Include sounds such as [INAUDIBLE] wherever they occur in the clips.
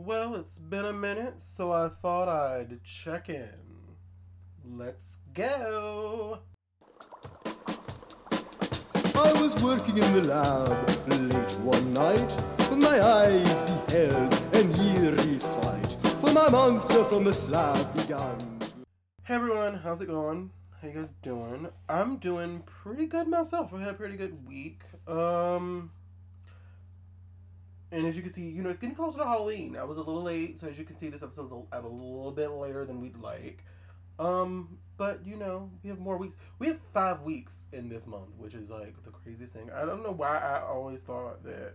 Well, it's been a minute, so I thought I'd check in. Let's go. I was working in the lab late one night when my eyes beheld an eerie sight. For my monster from the slab began. to- Hey everyone, how's it going? How you guys doing? I'm doing pretty good myself. I had a pretty good week. Um and as you can see, you know, it's getting closer to Halloween. I was a little late, so as you can see, this episode's a- out a little bit later than we'd like. Um, but you know, we have more weeks. We have five weeks in this month, which is like the craziest thing. I don't know why I always thought that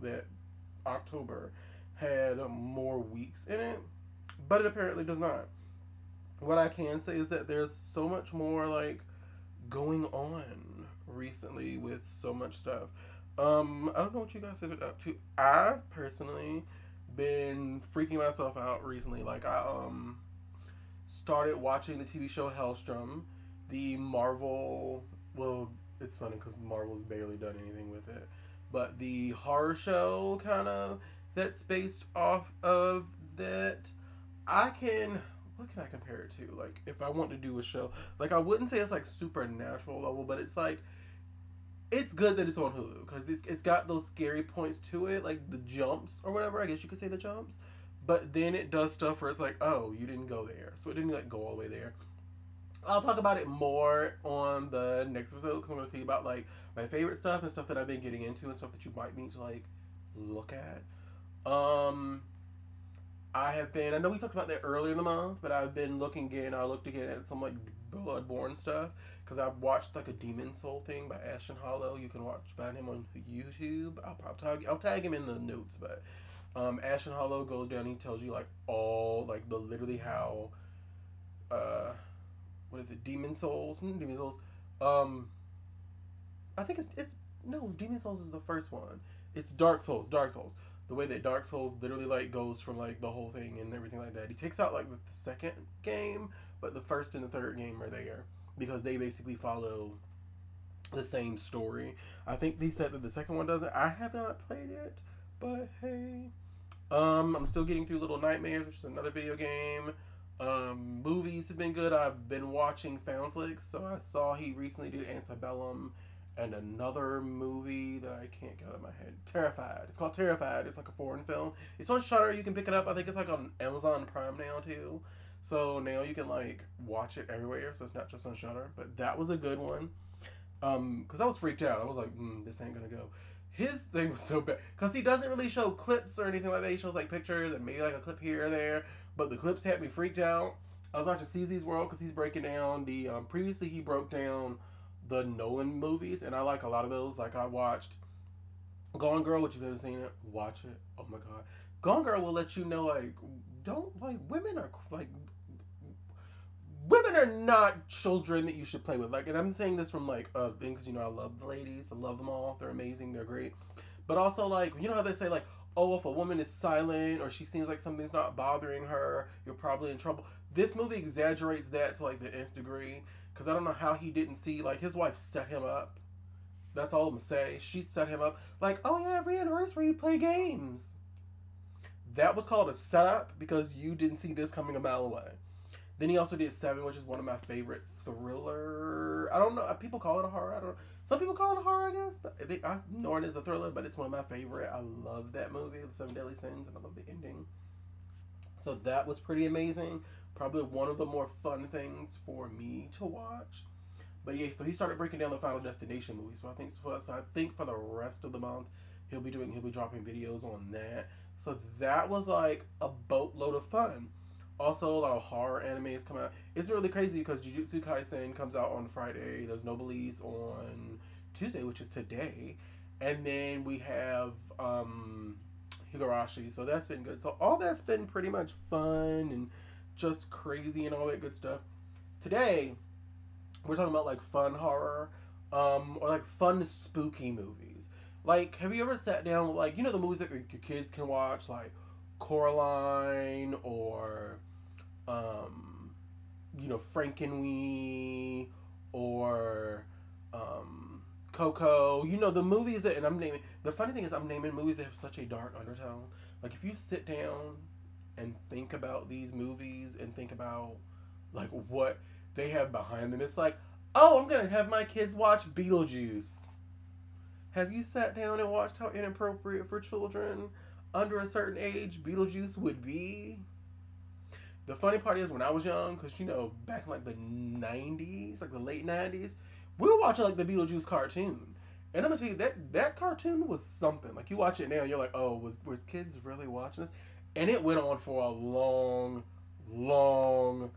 that October had more weeks in it, but it apparently does not what I can say is that there's so much more like going on recently with so much stuff. Um, I don't know what you guys have been up to. I've personally been freaking myself out recently. Like I um started watching the TV show Helstrom, the Marvel. Well, it's funny because Marvel's barely done anything with it, but the horror show kind of that's based off of that. I can what can I compare it to? Like, if I want to do a show, like I wouldn't say it's like supernatural level, but it's like it's good that it's on Hulu because it's, it's got those scary points to it, like the jumps or whatever. I guess you could say the jumps, but then it does stuff where it's like, oh, you didn't go there, so it didn't like go all the way there. I'll talk about it more on the next episode because I'm going to tell you about like my favorite stuff and stuff that I've been getting into and stuff that you might need to like look at. Um, I have been. I know we talked about that earlier in the month, but I've been looking again. I looked again at some like Bloodborne stuff because I've watched like a Demon Soul thing by Ashton Hollow. You can watch find him on YouTube. I'll probably tag, I'll tag him in the notes, but um, Ashton Hollow goes down. He tells you like all like the literally how uh what is it Demon Souls Hmm, Demon Souls um I think it's it's no Demon Souls is the first one. It's Dark Souls. Dark Souls the way that Dark Souls literally like goes from like the whole thing and everything like that. He takes out like the second game, but the first and the third game are there because they basically follow the same story. I think they said that the second one doesn't. I have not played it, but hey, um, I'm still getting through Little Nightmares, which is another video game. Um, movies have been good. I've been watching Foundflix, so I saw he recently did Antebellum and another movie that I can't get out of my head. Terrified. It's called Terrified. It's like a foreign film. It's on Shudder. You can pick it up. I think it's like on Amazon Prime now too. So now you can like watch it everywhere. So it's not just on Shudder. But that was a good one. Um, cause I was freaked out. I was like, mm, this ain't gonna go. His thing was so bad because he doesn't really show clips or anything like that. He shows like pictures and maybe like a clip here or there. But the clips had me freaked out. I was watching CZsWorld because he's breaking down the. Um, previously, he broke down the Nolan movies, and I like a lot of those. Like I watched Gone Girl, which you've ever seen it, watch it. Oh my god, Gone Girl will let you know like don't like women are like women are not children that you should play with. Like, and I'm saying this from like a thing because you know I love the ladies, I love them all. They're amazing, they're great. But also like you know how they say like oh if a woman is silent or she seems like something's not bothering her, you're probably in trouble. This movie exaggerates that to like the nth degree because I don't know how he didn't see like his wife set him up. That's all I'm gonna say. She set him up like, oh yeah, every anniversary you play games. That was called a setup because you didn't see this coming a mile away. Then he also did Seven, which is one of my favorite thriller. I don't know. People call it a horror. I don't. Know. Some people call it a horror, I guess. But I, I know it is a thriller. But it's one of my favorite. I love that movie, The Seven Deadly Sins, and I love the ending. So that was pretty amazing. Probably one of the more fun things for me to watch. But yeah, so he started breaking down the Final Destination movie. So I think so, so I think for the rest of the month he'll be doing he'll be dropping videos on that. So that was like a boatload of fun. Also, a lot of horror anime is coming out. It's really crazy because Jujutsu Kaisen comes out on Friday. There's Noblesse on Tuesday, which is today, and then we have um, Higurashi. So that's been good. So all that's been pretty much fun and just crazy and all that good stuff. Today, we're talking about like fun horror, um, or like fun spooky movies. Like, have you ever sat down with like you know the movies that your kids can watch, like Coraline or um, you know Frankenweenie or um, Coco. You know the movies that, and I'm naming. The funny thing is, I'm naming movies that have such a dark undertone. Like if you sit down and think about these movies and think about like what they have behind them, it's like, oh, I'm gonna have my kids watch Beetlejuice. Have you sat down and watched how inappropriate for children under a certain age Beetlejuice would be? The funny part is when I was young, because you know, back in like the 90s, like the late 90s, we were watching like the Beetlejuice cartoon. And I'm gonna tell you that that cartoon was something. Like you watch it now, and you're like, oh, was was kids really watching this? And it went on for a long, long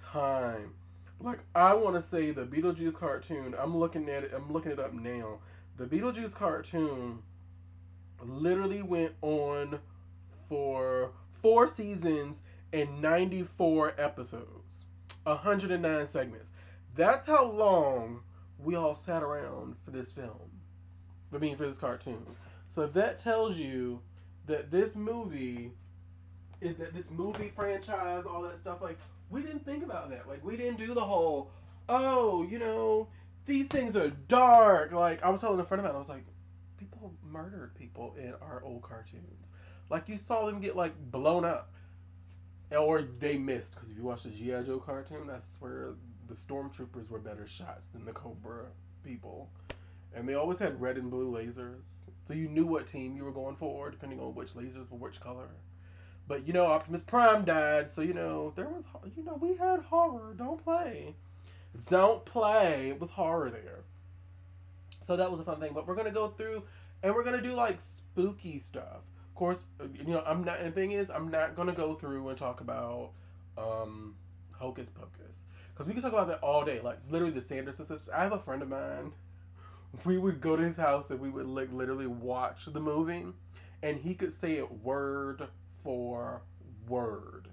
time. Like I want to say the Beetlejuice cartoon. I'm looking at it. I'm looking it up now. The Beetlejuice cartoon literally went on for four seasons and 94 episodes, 109 segments. That's how long we all sat around for this film. I mean, for this cartoon. So that tells you that this movie, this movie franchise, all that stuff, like we didn't think about that. Like we didn't do the whole, oh, you know, these things are dark. Like I was telling a friend of mine, I was like, people murdered people in our old cartoons. Like you saw them get like blown up, or they missed. Because if you watch the GI Joe cartoon, I swear the stormtroopers were better shots than the Cobra people, and they always had red and blue lasers, so you knew what team you were going for depending on which lasers were which color. But you know, Optimus Prime died, so you know there was you know we had horror. Don't play, don't play. It was horror there. So that was a fun thing. But we're gonna go through and we're gonna do like spooky stuff. Of course, you know I'm not. And the thing is, I'm not gonna go through and talk about um, Hocus Pocus because we can talk about that all day. Like literally the Sanderson sisters. I have a friend of mine. We would go to his house and we would like literally watch the movie, and he could say it word for word.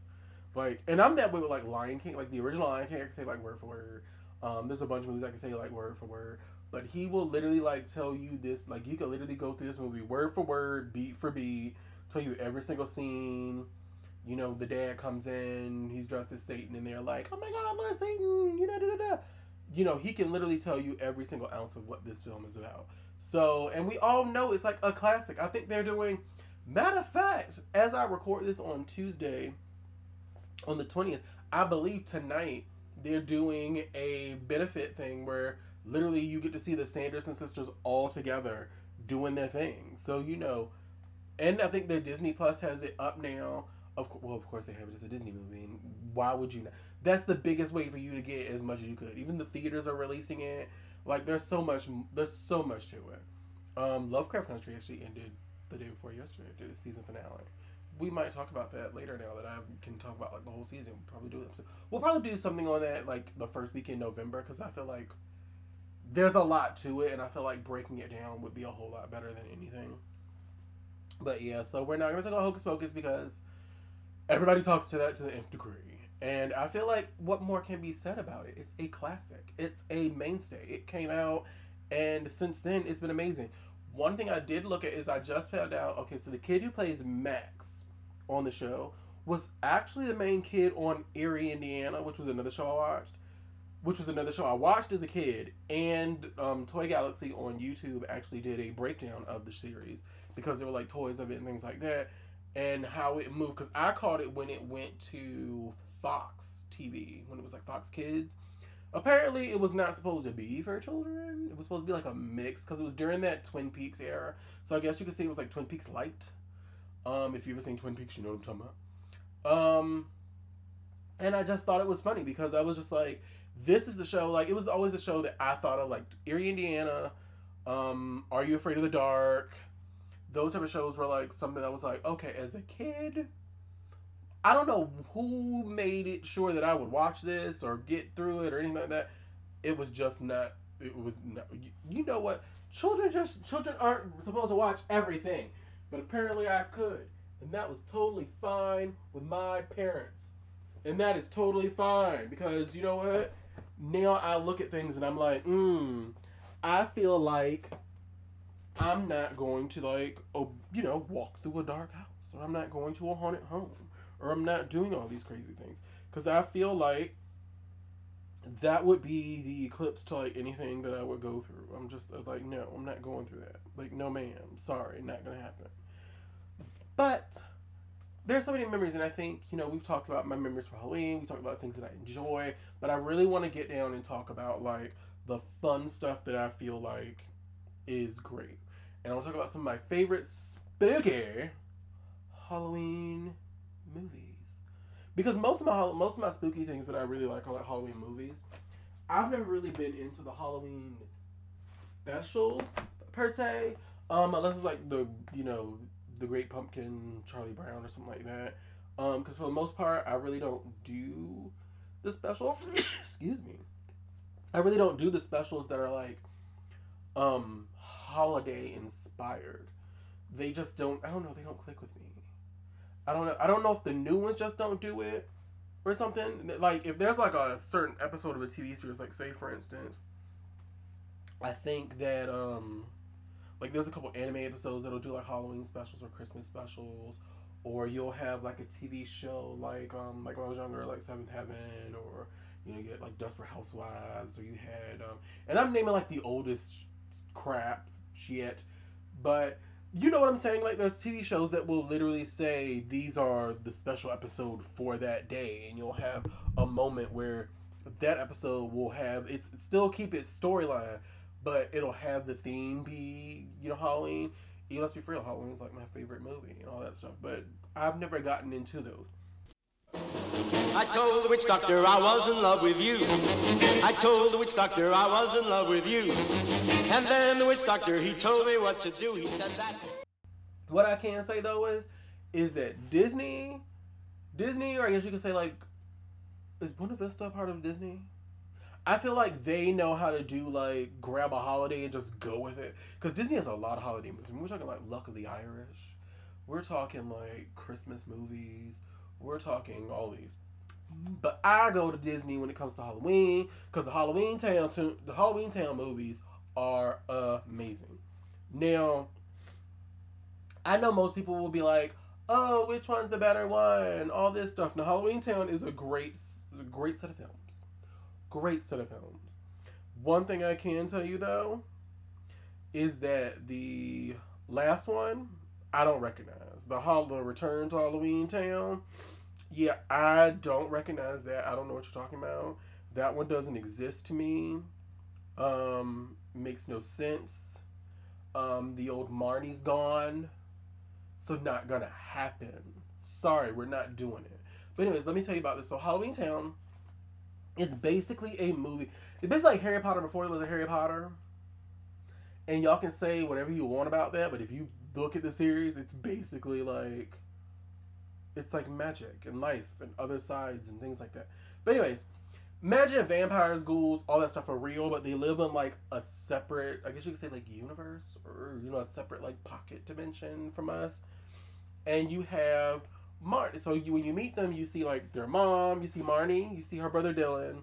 Like, and I'm that way with like Lion King, like the original Lion King. I can say like word for word. Um, there's a bunch of movies I can say like word for word, but he will literally like tell you this. Like, you could literally go through this movie word for word, beat for beat, tell you every single scene. You know, the dad comes in, he's dressed as Satan, and they're like, "Oh my God, Lord Satan!" You know, da da da. You know, he can literally tell you every single ounce of what this film is about. So, and we all know it's like a classic. I think they're doing Matter of fact, as I record this on Tuesday, on the 20th, I believe tonight they're doing a benefit thing where literally you get to see the Sanderson sisters all together doing their thing. So, you know, and I think that Disney Plus has it up now. Of well, of course they have it as a Disney movie. And why would you not? That's the biggest way for you to get as much as you could. Even the theaters are releasing it. Like there's so much. There's so much to it. Um, Lovecraft Country actually ended the day before yesterday. Did a season finale. We might talk about that later. Now that I can talk about like the whole season, we'll probably do it. We'll probably do something on that like the first week in November because I feel like there's a lot to it, and I feel like breaking it down would be a whole lot better than anything. But yeah, so we're not gonna talk about Hocus Pocus because everybody talks to that to the nth degree. And I feel like what more can be said about it? It's a classic. It's a mainstay. It came out, and since then, it's been amazing. One thing I did look at is I just found out. Okay, so the kid who plays Max on the show was actually the main kid on Eerie, Indiana, which was another show I watched. Which was another show I watched as a kid, and um, Toy Galaxy on YouTube actually did a breakdown of the series because there were like toys of it and things like that, and how it moved. Because I caught it when it went to Fox TV when it was like Fox Kids, Apparently, it was not supposed to be for children. It was supposed to be like a mix because it was during that Twin Peaks era. So I guess you could say it was like Twin Peaks light. Um, if you've ever seen Twin Peaks, you know what I'm talking about. Um, and I just thought it was funny because I was just like, this is the show. Like, it was always the show that I thought of, like Eerie, Indiana. Um, Are You Afraid of the Dark? Those type of shows were like something that was like, okay, as a kid, I don't know who made it sure that I would watch this or get through it or anything like that. It was just not. It was not. You, know what? Children just children aren't supposed to watch everything, but apparently I could, and that was totally fine with my parents, and that is totally fine because you know what? Now I look at things and I'm like, hmm, I feel like I'm not going to like, oh, you know, walk through a dark house, or I'm not going to a haunted home or I'm not doing all these crazy things because I feel like that would be the eclipse to like anything that I would go through. I'm just uh, like, no, I'm not going through that. Like, no, ma'am, sorry, not gonna happen. But there's so many memories, and I think you know we've talked about my memories for Halloween. We talked about things that I enjoy, but I really want to get down and talk about like the fun stuff that I feel like is great. And I'll talk about some of my favorite spooky Halloween movies because most of my most of my spooky things that I really like are like Halloween movies. I've never really been into the Halloween specials per se, um, unless it's like the you know the Great Pumpkin, Charlie Brown, or something like that. Um, because for the most part, I really don't do the specials. [COUGHS] Excuse me. I really don't do the specials that are like um holiday inspired. They just don't. I don't know. They don't click with me. I don't know. I don't know if the new ones just don't do it or something. Like if there's like a certain episode of a TV series, like say for instance, I think that um like there's a couple anime episodes that'll do like Halloween specials or Christmas specials, or you'll have like a TV show like um like when I was younger like Seventh Heaven or you know you get like Desperate Housewives or you had um and I'm naming like the oldest crap shit, but you know what I'm saying? Like there's TV shows that will literally say these are the special episode for that day, and you'll have a moment where that episode will have it's still keep its storyline, but it'll have the theme be you know Halloween. You know, let's be real, Halloween is like my favorite movie and all that stuff. But I've never gotten into those. I told the witch doctor I was in love with you. I told the witch doctor I was in love with you. And then the witch doctor, he told me what to do. He said that. What I can say though is, is that Disney, Disney, or I guess you could say like, is Buena Vista part of Disney? I feel like they know how to do like grab a holiday and just go with it. Because Disney has a lot of holiday movies. I mean, we're talking like Luck of the Irish. We're talking like Christmas movies. We're talking all these. But I go to Disney when it comes to Halloween because the Halloweentown the Halloweentown movies are amazing. Now, I know most people will be like, "Oh, which one's the better one?" All this stuff. Now, Halloweentown is a great, great set of films. Great set of films. One thing I can tell you though is that the last one I don't recognize. The the Return to Halloweentown. Yeah, I don't recognize that. I don't know what you're talking about. That one doesn't exist to me. Um, makes no sense. Um, the old Marnie's gone. So not gonna happen. Sorry, we're not doing it. But anyways, let me tell you about this. So Halloweentown is basically a movie. It's basically like Harry Potter before it was a Harry Potter. And y'all can say whatever you want about that, but if you look at the series, it's basically like it's like magic and life and other sides and things like that. But anyways, imagine vampires, ghouls, all that stuff are real, but they live in like a separate, I guess you could say like universe or you know a separate like pocket dimension from us. And you have Marnie. So you, when you meet them, you see like their mom, you see Marnie, you see her brother Dylan.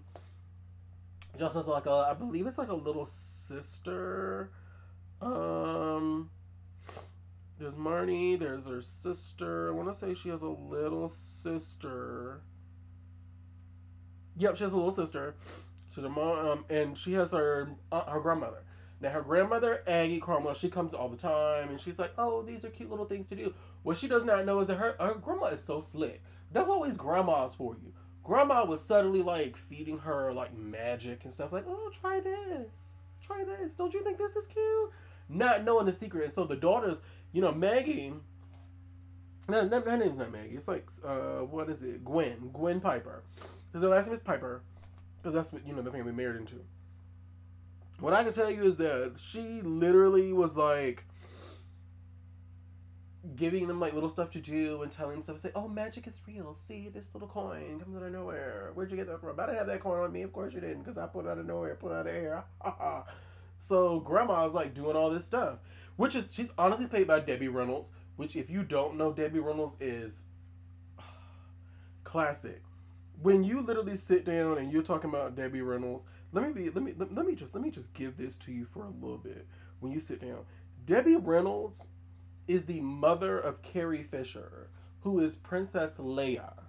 Justin's like a, I believe it's like a little sister. Um, there's Marnie. There's her sister. I want to say she has a little sister. Yep, she has a little sister. She's her mom, um, and she has her uh, her grandmother. Now her grandmother Aggie Cromwell, she comes all the time, and she's like, "Oh, these are cute little things to do." What she does not know is that her her grandma is so slick. That's always grandmas for you. Grandma was subtly like feeding her like magic and stuff. Like, "Oh, try this, try this. Don't you think this is cute?" Not knowing the secret, and so the daughters, you know, Maggie. No, her name's not Maggie. It's like, uh, what is it? Gwen. Gwen Piper. Because her last name is Piper. Because that's what, you know, the family married into. What I can tell you is that she literally was like giving them like little stuff to do and telling them stuff. Say, oh, magic is real. See, this little coin comes out of nowhere. Where'd you get that from? I didn't have that coin on me. Of course you didn't, because I put it out of nowhere, put it out of air. [LAUGHS] so grandma's like doing all this stuff, which is she's honestly played by Debbie Reynolds. Which, if you don't know, Debbie Reynolds is [SIGHS] classic. When you literally sit down and you're talking about Debbie Reynolds, let me be let me let, let me just let me just give this to you for a little bit. When you sit down, Debbie Reynolds is the mother of Carrie Fisher, who is Princess Leia,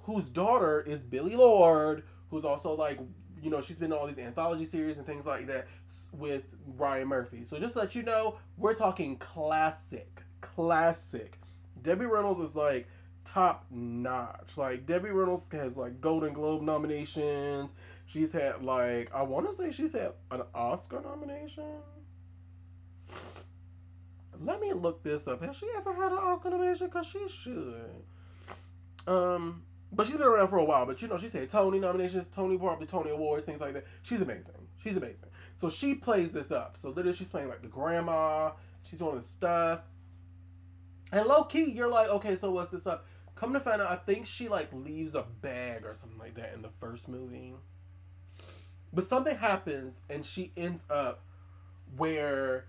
whose daughter is Billie Lourd, who's also like you know she's been in all these anthology series and things like that with Ryan Murphy. So just to let you know, we're talking classic, classic Debbie Reynolds is like top notch. Like Debbie Reynolds has like Golden Globe nominations. She's had like I want to say she's had an Oscar nomination. Let me look this up. Has she ever had an Oscar nomination? Cause she should. Um, but she's been around for a while. But you know, she's had Tony nominations, Tony probably Tony Awards, things like that. She's amazing. She's amazing. So she plays this up. So literally, she's playing like the grandma. She's doing this stuff. And low key, you're like, okay, so what's this up? Come to find out, I think she like leaves a bag or something like that in the first movie. But something happens, and she ends up where,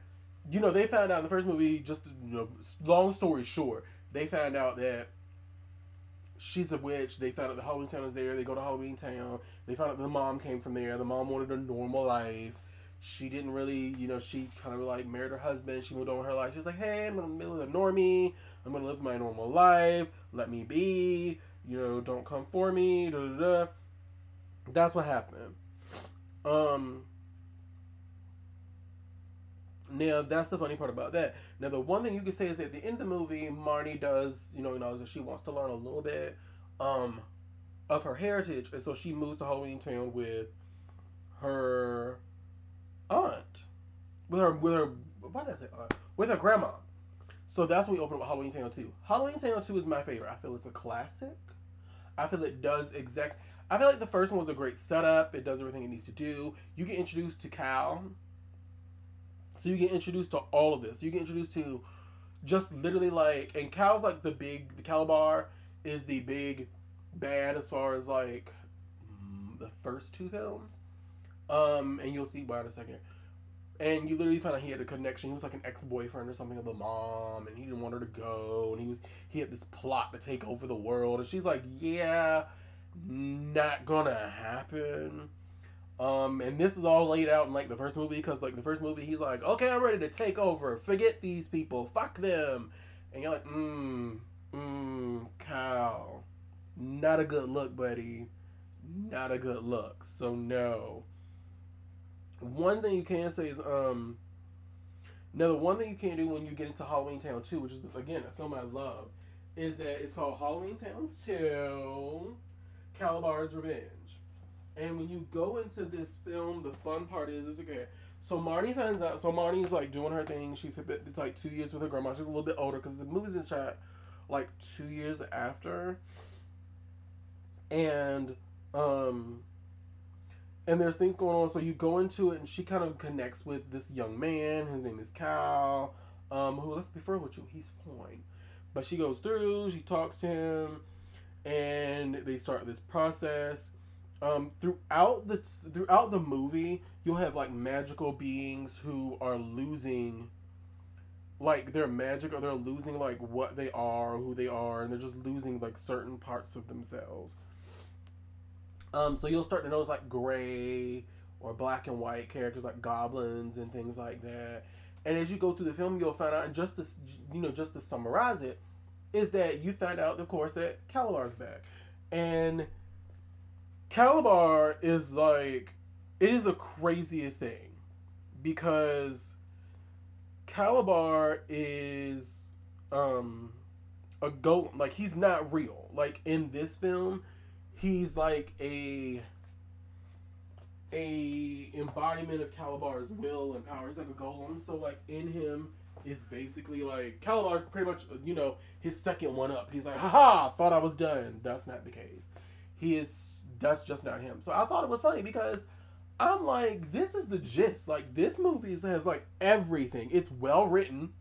you know, they found out in the first movie. Just you know, long story short, they found out that she's a witch. They found out the Halloweentown is there. They go to Halloweentown. They found out the mom came from there. The mom wanted a normal life. She didn't really, you know, she kind of like married her husband. She moved on with her life. She was like, hey, I'm gonna live a normie. I'm gonna live my normal life. Let me be. You know, don't come for me. Da da da. That's what happened. Um. Now that's the funny part about that. Now the one thing you could say is at the end of the movie, Marnie does, you know, you know, she wants to learn a little bit, um, of her heritage, and so she moves to Halloweentown with her aunt, with her with her why did I say aunt? With her grandma. So that's when we open up Halloweentown 2. Halloweentown 2 is my favorite. I feel it's a classic. I feel it does exact. I feel like the first one was a great setup. It does everything it needs to do. You get introduced to Kal. So you get introduced to all of this. You get introduced to just literally like, and Kal's like the big, the Kalabar is the big bad as far as like mm, the first two films. Um, and you'll see why in a second. And you literally found out he had a connection. He was like an ex boyfriend or something of the mom, and he didn't want her to go. And he was he had this plot to take over the world. And she's like, "Yeah, not gonna happen." Um, and this is all laid out in like the first movie because like the first movie, he's like, "Okay, I'm ready to take over. Forget these people. Fuck them." And you're like, "Mmm, mmm, not a good look, buddy. Not a good look. So no." one thing you can say is um now the one thing you can't do when you get into Halloweentown 2, which is again a film I love, is that it's called Halloweentown 2 Kalabar's Revenge. And when you go into this film, the fun part is is okay. So Marnie finds out. So Marnie's like doing her thing. She's a bit, it's like two years with her grandma. She's a little bit older because the movie's been shot like two years after. And um, and there's things going on. So you go into it, and she kind of connects with this young man. His name is Kal. Um, who let's be fair with you, he's fine. But she goes through. She talks to him, and they start this process. Um, throughout the throughout the movie, you'll have like magical beings who are losing like their magic or they're losing like what they are, who they are, and they're just losing like certain parts of themselves. Um, so you'll start to notice like gray or black and white characters like goblins and things like that. And as you go through the film, you'll find out, and just to you know, just to summarize it, is that you find out, of course, that Kalabar's back, and Kalabar is like, it is the craziest thing, because Kalabar is um a goat, like he's not real. Like in this film, he's like a a embodiment of Kalabar's will and power. He's like a golem. So like in him is basically like Kalabar's pretty much you know his second one up. He's like, haha, thought I was done. That's not the case. He is. That's just not him. So I thought it was funny because I'm like, this is the gist. Like this movie has like everything. It's well written.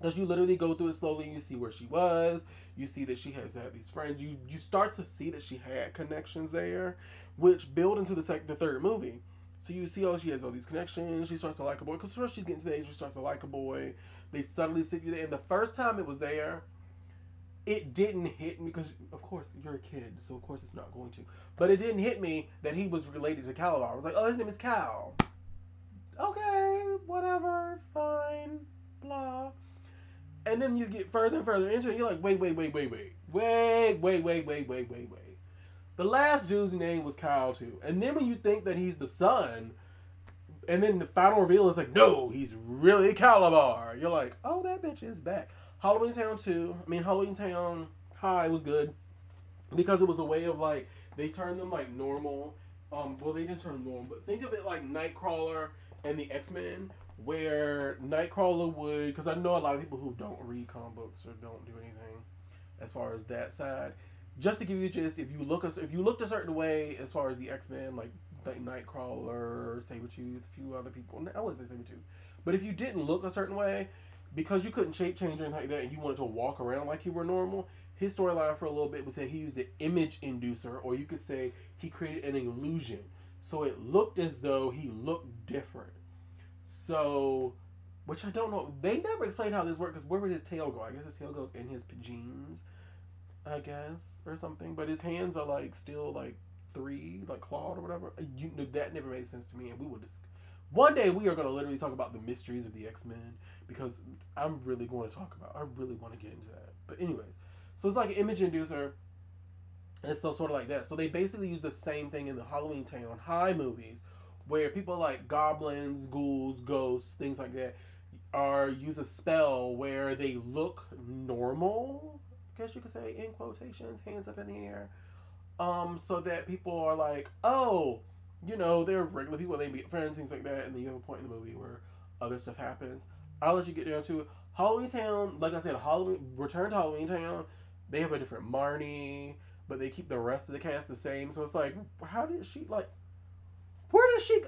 Because you literally go through it slowly and you see where she was. You see that she has had these friends. You you start to see that she had connections there, which build into the second, the third movie. So you see, oh, she has all these connections. She starts to like a boy. Because first she's getting to the age she starts to like a boy. They suddenly sit you there. And the first time it was there, it didn't hit me because, of course, you're a kid, so of course it's not going to. But it didn't hit me that he was related to Kalabar. I was like, oh, his name is Kal. Okay, whatever, fine, blah. And then you get further and further into it. You're like, wait, wait, wait, wait, wait, wait, wait, wait, wait, wait, wait, wait. The last dude's name was Kyle too. And then when you think that he's the son, and then the final reveal is like, no, he's really Kalabar. You're like, oh, that bitch is back. Halloweentown 2, I mean, Halloweentown High was good because it was a way of like, they turned them like normal. Um, well, they didn't turn normal, but think of it like Nightcrawler and the X Men, where Nightcrawler would, because I know a lot of people who don't read comic books or don't do anything as far as that side. Just to give you the gist, if you look if you looked a certain way as far as the X Men, like like Nightcrawler, Sabretooth, a few other people, I wouldn't say Sabretooth, but if you didn't look a certain way, because you couldn't shape change or anything like that, and you wanted to walk around like you were normal, his storyline for a little bit was that he used the image inducer, or you could say he created an illusion. So it looked as though he looked different. So, which I don't know. They never explained how this worked because where would his tail go? I guess his tail goes in his jeans, I guess, or something. But his hands are like still like three, like clawed or whatever. You that never made sense to me, and we will just. One day we are going to literally talk about the mysteries of the X Men because I'm really going to talk about. I really want to get into that. But anyways, so it's like an image inducer. It's so sort of like that. So they basically use the same thing in the Halloweentown High movies, where people like goblins, ghouls, ghosts, things like that, are use a spell where they look normal. I guess you could say in quotations, hands up in the air, um, so that people are like, oh, you know, they're regular people, they meet friends, things like that, and then you have a point in the movie where other stuff happens. I'll let you get down to it. Halloweentown, like I said, Halloween Return to Halloweentown. They have a different Marnie, but they keep the rest of the cast the same. So it's like, how did she like? Where does she?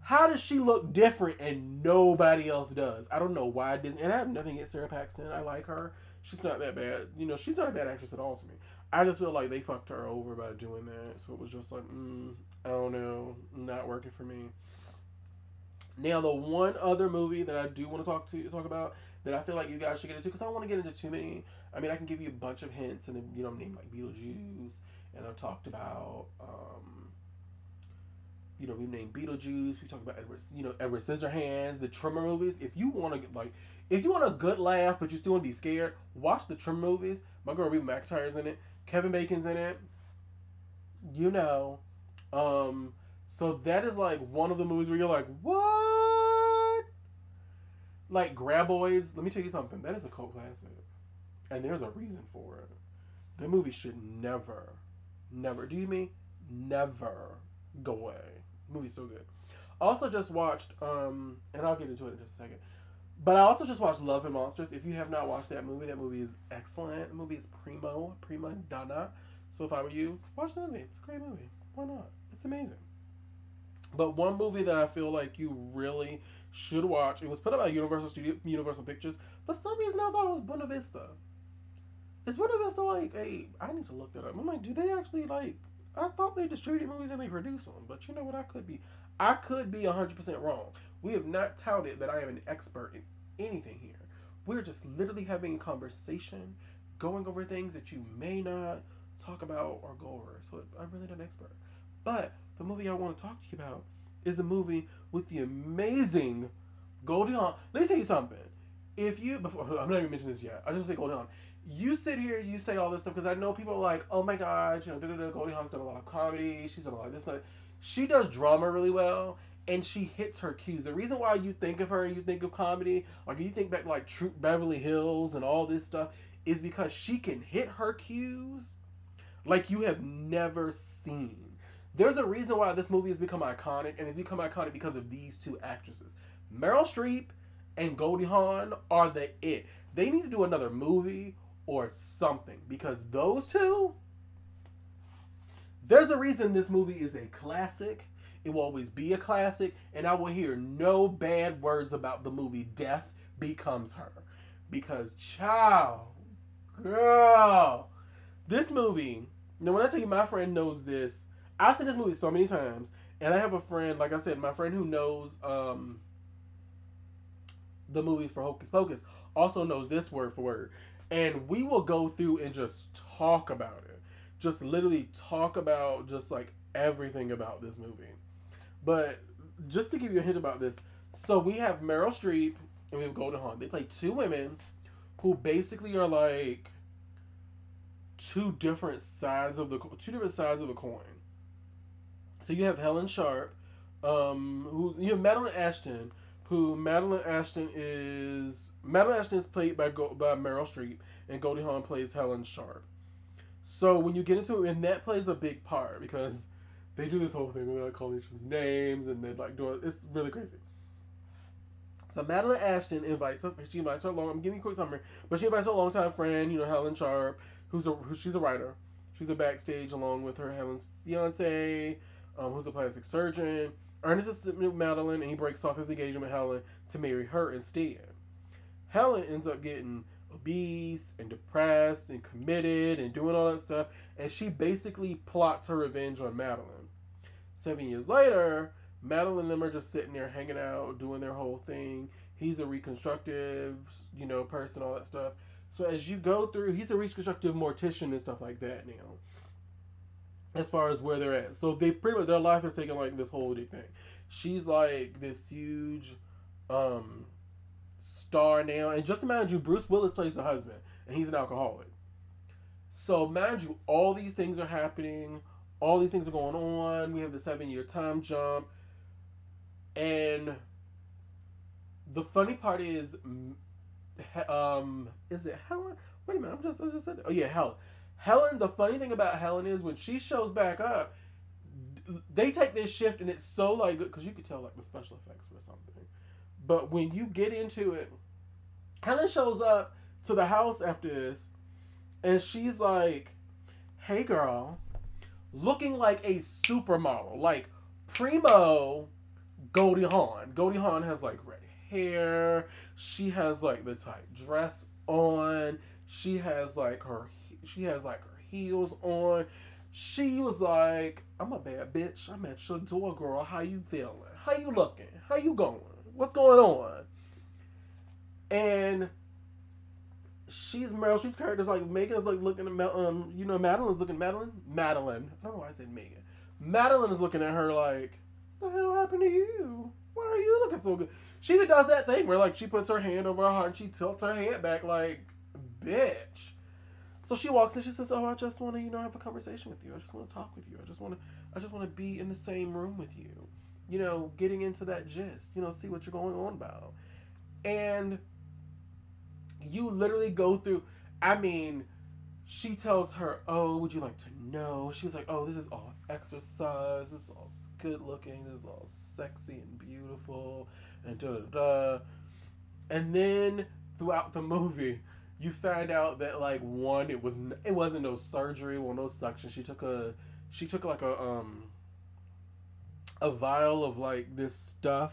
How does she look different and nobody else does? I don't know why Disney. And I have nothing against Sara Paxton. I like her. She's not that bad. You know, she's not a bad actress at all to me. I just feel like they fucked her over by doing that. So it was just like, mm, I no, not working for me. Now, the one other movie that I do want to talk to talk about that I feel like you guys should get into because I don't want to get into too many. I mean, I can give you a bunch of hints and you know, name like Beetlejuice, and I've talked about. Um, you know, we named Beetlejuice. We talked about Edward, you know, Edward Scissorhands, the Tremor movies. If you want to like, if you want a good laugh but you still want to be scared, watch the Tremor movies. My girl Reba McEntire's in it. Kevin Bacon's in it. You know, um, so that is like one of the movies where you're like, what? Like Graboids. Let me tell you something. That is a cult classic, and there's a reason for it. That movie should never, never. Do you mean never go away? Movie's so good. Also, just watched, um, and I'll get into it in just a second. But I also just watched Love and Monsters. If you have not watched that movie, that movie is excellent. The movie is primo, prima donna. So if I were you, watch the movie. It's a great movie. Why not? Amazing. But one movie that I feel like you really should watch. It was put up by Universal Studio, Universal Pictures. For some reason, I thought it was Buena Vista. Is Buena Vista like a? I need to look that up. I'm like, do they actually like? I thought they distribute movies and they produce them, but you know what? I could be, I could be hundred percent wrong. We have not touted that I am an expert in anything here. We're just literally having a conversation, going over things that you may not talk about or go over. So I'm really not an expert. But the movie I want to talk to you about is the movie with the amazing Goldie Hawn. Let me tell you something. If you before I'm not even mentioning this yet, I just say Goldie Hawn. You sit here, you say all this stuff because I know people are like, oh my god, you know, da, da, da, Goldie Hawn's done a lot of comedy. She's done a lot of this. Like, she does drama really well, and she hits her cues. The reason why you think of her and you think of comedy, like you think back like Troop Beverly Hills and all this stuff, is because she can hit her cues like you have never seen. There's a reason why this movie has become iconic, and it's become iconic because of these two actresses. Meryl Streep and Goldie Hawn are the it. They need to do another movie or something because those two. There's a reason this movie is a classic. It will always be a classic, and I will hear no bad words about the movie Death Becomes Her. Because, child, girl, this movie, know, when I tell you my friend knows this, I've seen this movie so many times, and I have a friend, like I said, my friend who knows um, the movie for Hocus Pocus also knows this word for word. And we will go through and just talk about it. Just literally talk about just like everything about this movie. But just to give you a hint about this, so we have Meryl Streep and we have Goldie Hawn. They play two women who basically are like two different sides of the two different sides of a coin. So you have Helen Sharp, um, who you have Madeline Ashton who Madeline Ashton is. Madeline Ashton is played by by Meryl Streep, and Goldie Hawn plays Helen Sharp. So when you get into it, and that plays a big part because they do this whole thing where they calling each other's names and they're like doing it's really crazy. So Madeline Ashton invites her. She invites her along. I'm giving you a quick summary, but she invites her longtime friend, you know, Helen Sharp, who's a who, she's a writer. She's a backstage along with her Helen's fiance, um, who's a plastic surgeon. Ernest is with Madeline, and he breaks off his engagement with Helen to marry her instead. Helen ends up getting obese and depressed and committed and doing all that stuff, and she basically plots her revenge on Madeline. Seven years later, Madeline and them are just sitting there hanging out, doing their whole thing. He's a reconstructive, you know, person, all that stuff. So as you go through, he's a reconstructive mortician and stuff like that now. As far as where they're at, so they pretty much their life is taking like this whole thing. She's like this huge, um, star now, and just imagine you, Bruce Willis plays the husband, and he's an alcoholic. So mind you, all these things are happening. All these things are going on. We have the seven year time jump. And the funny part is, um, is it Helen? Wait a minute, I'm just, I just said, oh yeah, Helen. Helen. The funny thing about Helen is when she shows back up, they take this shift and it's so like good because you could tell like the special effects or something. But when you get into it, Helen shows up to the house after this, and she's like, "Hey, girl." Looking like a supermodel, like primo Goldie Hawn. Goldie Hawn has like red hair. She has like the tight dress on. She has like her she has like her heels on. She was like, I'm a bad bitch. I'm at your door, girl. How you feeling? How you looking? How you going? What's going on? And she's Meryl Streep's character's like Megan's like looking at um you know Madeline's looking at Madeline Madeline I don't know why I said Megan Madeline is looking at her like what the hell happened to you? Why are you looking so good? She even does that thing where like she puts her hand over her heart and she tilts her head back like, bitch. So she walks and she says, "Oh, I just want to, you know, have a conversation with you. I just want to talk with you. I just want to, I just want to be in the same room with you. You know, getting into that gist. You know, see what you're going on about." And you literally go through. I mean, she tells her, "Oh, would you like to know?" She was like, "Oh, this is all exercise. This is all good looking. This is all sexy and beautiful, and da da da." And then throughout the [LAUGHS] movie, you find out that like one, it was it wasn't no surgery or no suction. She took a she took like a um a vial of like this stuff,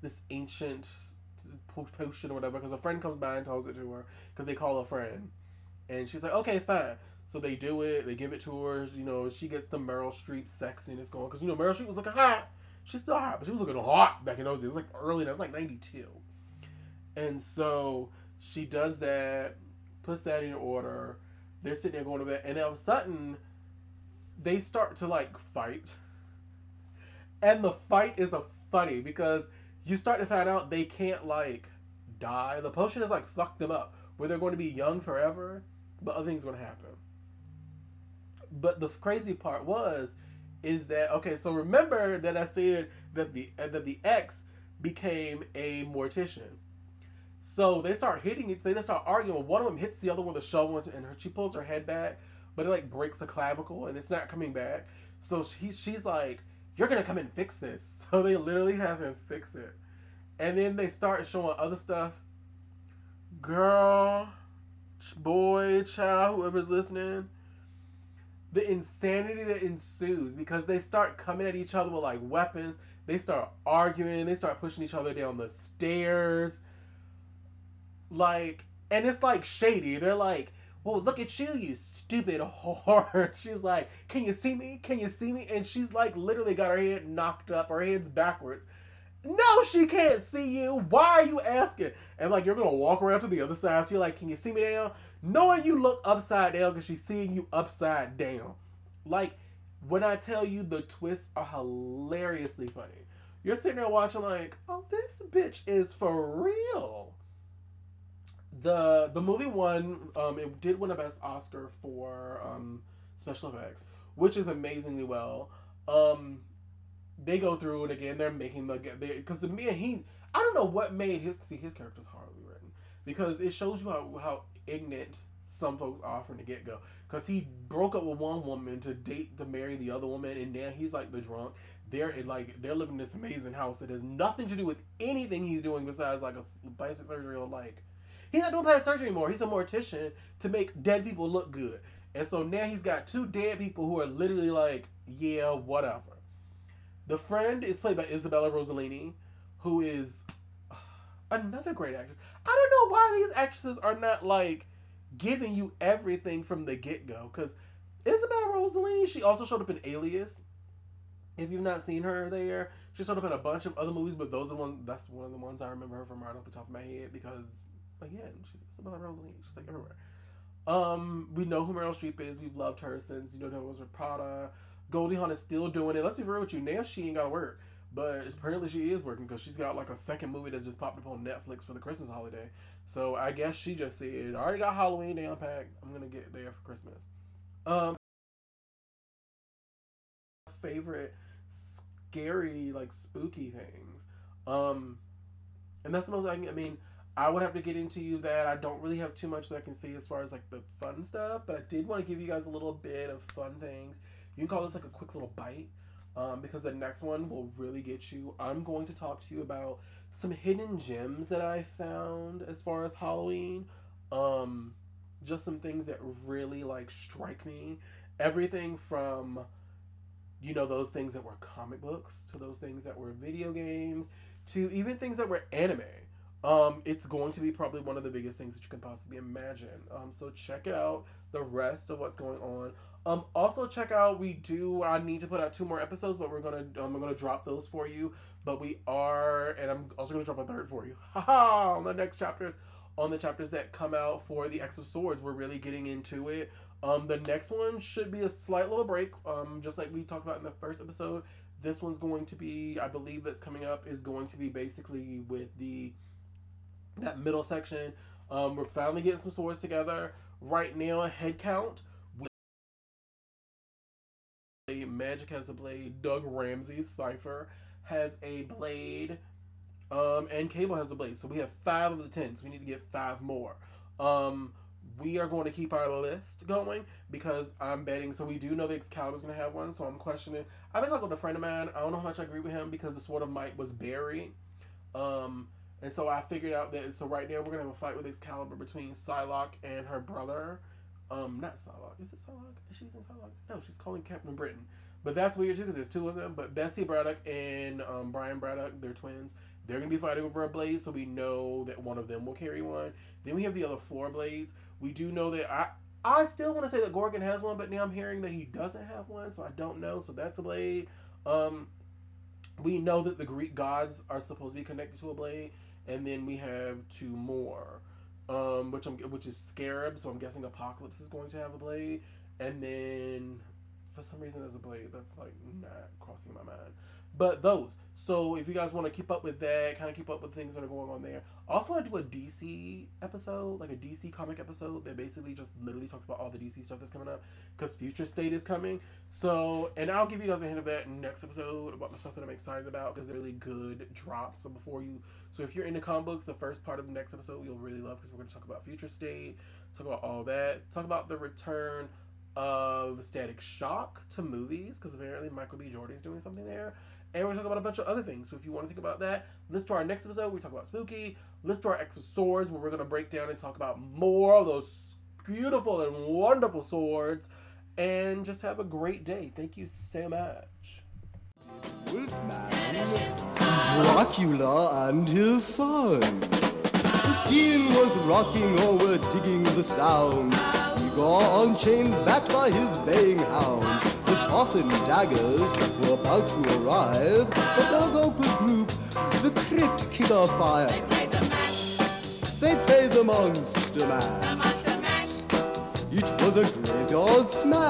this ancient potion or whatever. Because a friend comes by and tells it to her because they call a friend, and she's like, okay, fine. So they do it. They give it to her. You know, she gets the Meryl Streep sexiness going because you know Meryl Streep was looking hot. She's still hot, but she was looking hot back in those days. It was like early. It was like ninety two, and so she does that, puts that in order. They're sitting there going to bed, and then all of a sudden, they start to like fight. And the fight is a funny because you start to find out they can't like die. The potion has like fucked them up, where they're going to be young forever, but other things going to happen. But the crazy part was, is that okay? So remember that I said that the that the ex became a mortician. So they start hitting each. They start arguing. One of them hits the other with a shovel, and her, she pulls her head back, but it like breaks a clavicle, and it's not coming back. So he's she's like, "You're gonna come and fix this." [LAUGHS] So they literally have him fix it, and then they start showing other stuff. Girl, boy, child, whoever's listening, the insanity that ensues because they start coming at each other with like weapons. They start arguing. They start pushing each other down the stairs like, and it's like shady. They're like, well, look at you, you stupid whore. [LAUGHS] She's like, can you see me? Can you see me? And she's like, literally got her head knocked up, her head's backwards. No, she can't see you. Why are you asking? And like, you're gonna walk around to the other side. So you're like, can you see me now? Knowing you look upside down because she's seeing you upside down. Like, when I tell you the twists are hilariously funny, you're sitting there watching like, oh, this bitch is for real the the movie won. Um, it did win a best Oscar for um, special effects, which is amazingly well. Um, they go through and again they're making the because the man he I don't know what made his see his character's horribly written because it shows you how how ignorant some folks are from the get go. Because he broke up with one woman to date to marry the other woman, and now he's like the drunk. They're like they're living in this amazing house that has nothing to do with anything he's doing besides like a plastic surgery or like he's not doing plastic surgery anymore. He's a mortician to make dead people look good. And so now he's got two dead people who are literally like, yeah, whatever. The friend is played by Isabella Rossellini, who is [SIGHS] another great actress. I don't know why these actresses are not like giving you everything from the get go. Because Isabella Rossellini, she also showed up in Alias. If you've not seen her there, she showed up in a bunch of other movies, but those are one. That's one of the ones I remember her from right off the top of my head because, again, she's Isabella Rossellini. She's like everywhere. Um, we know who Meryl Streep is. We've loved her since you know that was with Prada. Goldie Hawn is still doing it. Let's be real with you. Now she ain't got to work, but apparently she is working because she's got like a second movie that just popped up on Netflix for the Christmas holiday. So I guess she just said, "I already got Halloween down packed. I'm gonna get there for Christmas." Um, favorite scary like spooky things. Um, and that's the most I, can, I mean. I would have to get into you that I don't really have too much that I can see as far as like the fun stuff, but I did want to give you guys a little bit of fun things. You can call this like a quick little bite um, because the next one will really get you. I'm going to talk to you about some hidden gems that I found as far as Halloween. Um, just some things that really like strike me. Everything from you know those things that were comic books to those things that were video games to even things that were anime um, it's going to be probably one of the biggest things that you can possibly imagine. Um, so check it out. The rest of what's going on. Um, also check out. We do. I need to put out two more episodes, but we're gonna. Um, I'm gonna drop those for you. But we are, and I'm also gonna drop a third for you. [LAUGHS] Haha! on the next chapters, on the chapters that come out for the X of Swords, we're really getting into it. Um, the next one should be a slight little break. Um, just like we talked about in the first episode. This one's going to be, I believe, that's coming up is going to be basically with the that middle section. Um, we're finally getting some swords together. Right now, head count. With Magic has a blade. Doug Ramsey, Cypher, has a blade. Um, and Cable has a blade. So we have five of the ten. So we need to get five more. Um, we are going to keep our list going because I'm betting. So we do know that Excalibur's going to have one. So I'm questioning. I've been talking with a friend of mine. I don't know how much I agree with him because the Sword of Might was buried. Um, and so I figured out that so right now we're gonna have a fight with Excalibur between Psylocke and her brother. Um, not Psylocke. Is it Psylocke? Is she in Psylocke? No, she's calling Captain Britain. But that's weird too because there's two of them. But Bessie Braddock and um, Brian Braddock, they're twins. They're gonna be fighting over a blade, so we know that one of them will carry one. Then we have the other four blades. We do know that I I still want to say that Gorgon has one, but now I'm hearing that he doesn't have one, so I don't know. So that's a blade. Um, we know that the Greek gods are supposed to be connected to a blade and then we have two more, um, which I'm which is Scarab. So I'm guessing Apocalypse is going to have a blade, and then for some reason there's a blade that's like not crossing my mind. But those. So if you guys want to keep up with that, kind of keep up with things that are going on there. Also want to do a DC episode, like a DC comic episode that basically just literally talks about all the DC stuff that's coming up because Future State is coming. So, and I'll give you guys a hint of that next episode about the stuff that I'm excited about because they're really good drops. Before you, so if you're into comic books, the first part of the next episode you'll really love because we're going to talk about Future State, talk about all that, talk about the return of Static Shock to movies because apparently Michael B. Jordan is doing something there. And we're talking about a bunch of other things. So if you want to think about that, listen to our next episode. We talk about Spooky. Listen to our X of Swords, where we're going to break down and talk about more of those beautiful and wonderful swords. And just have a great day. Thank you so much. Wolfman, Dracula and his son. The scene was rocking, or we're digging the sound. Igor on chains, backed by his baying hound. The coffin daggers were about to arrive, but the vocal group, the Crypt Killer Fire, they played the match. They played the Monster Man. It was a graveyard smash.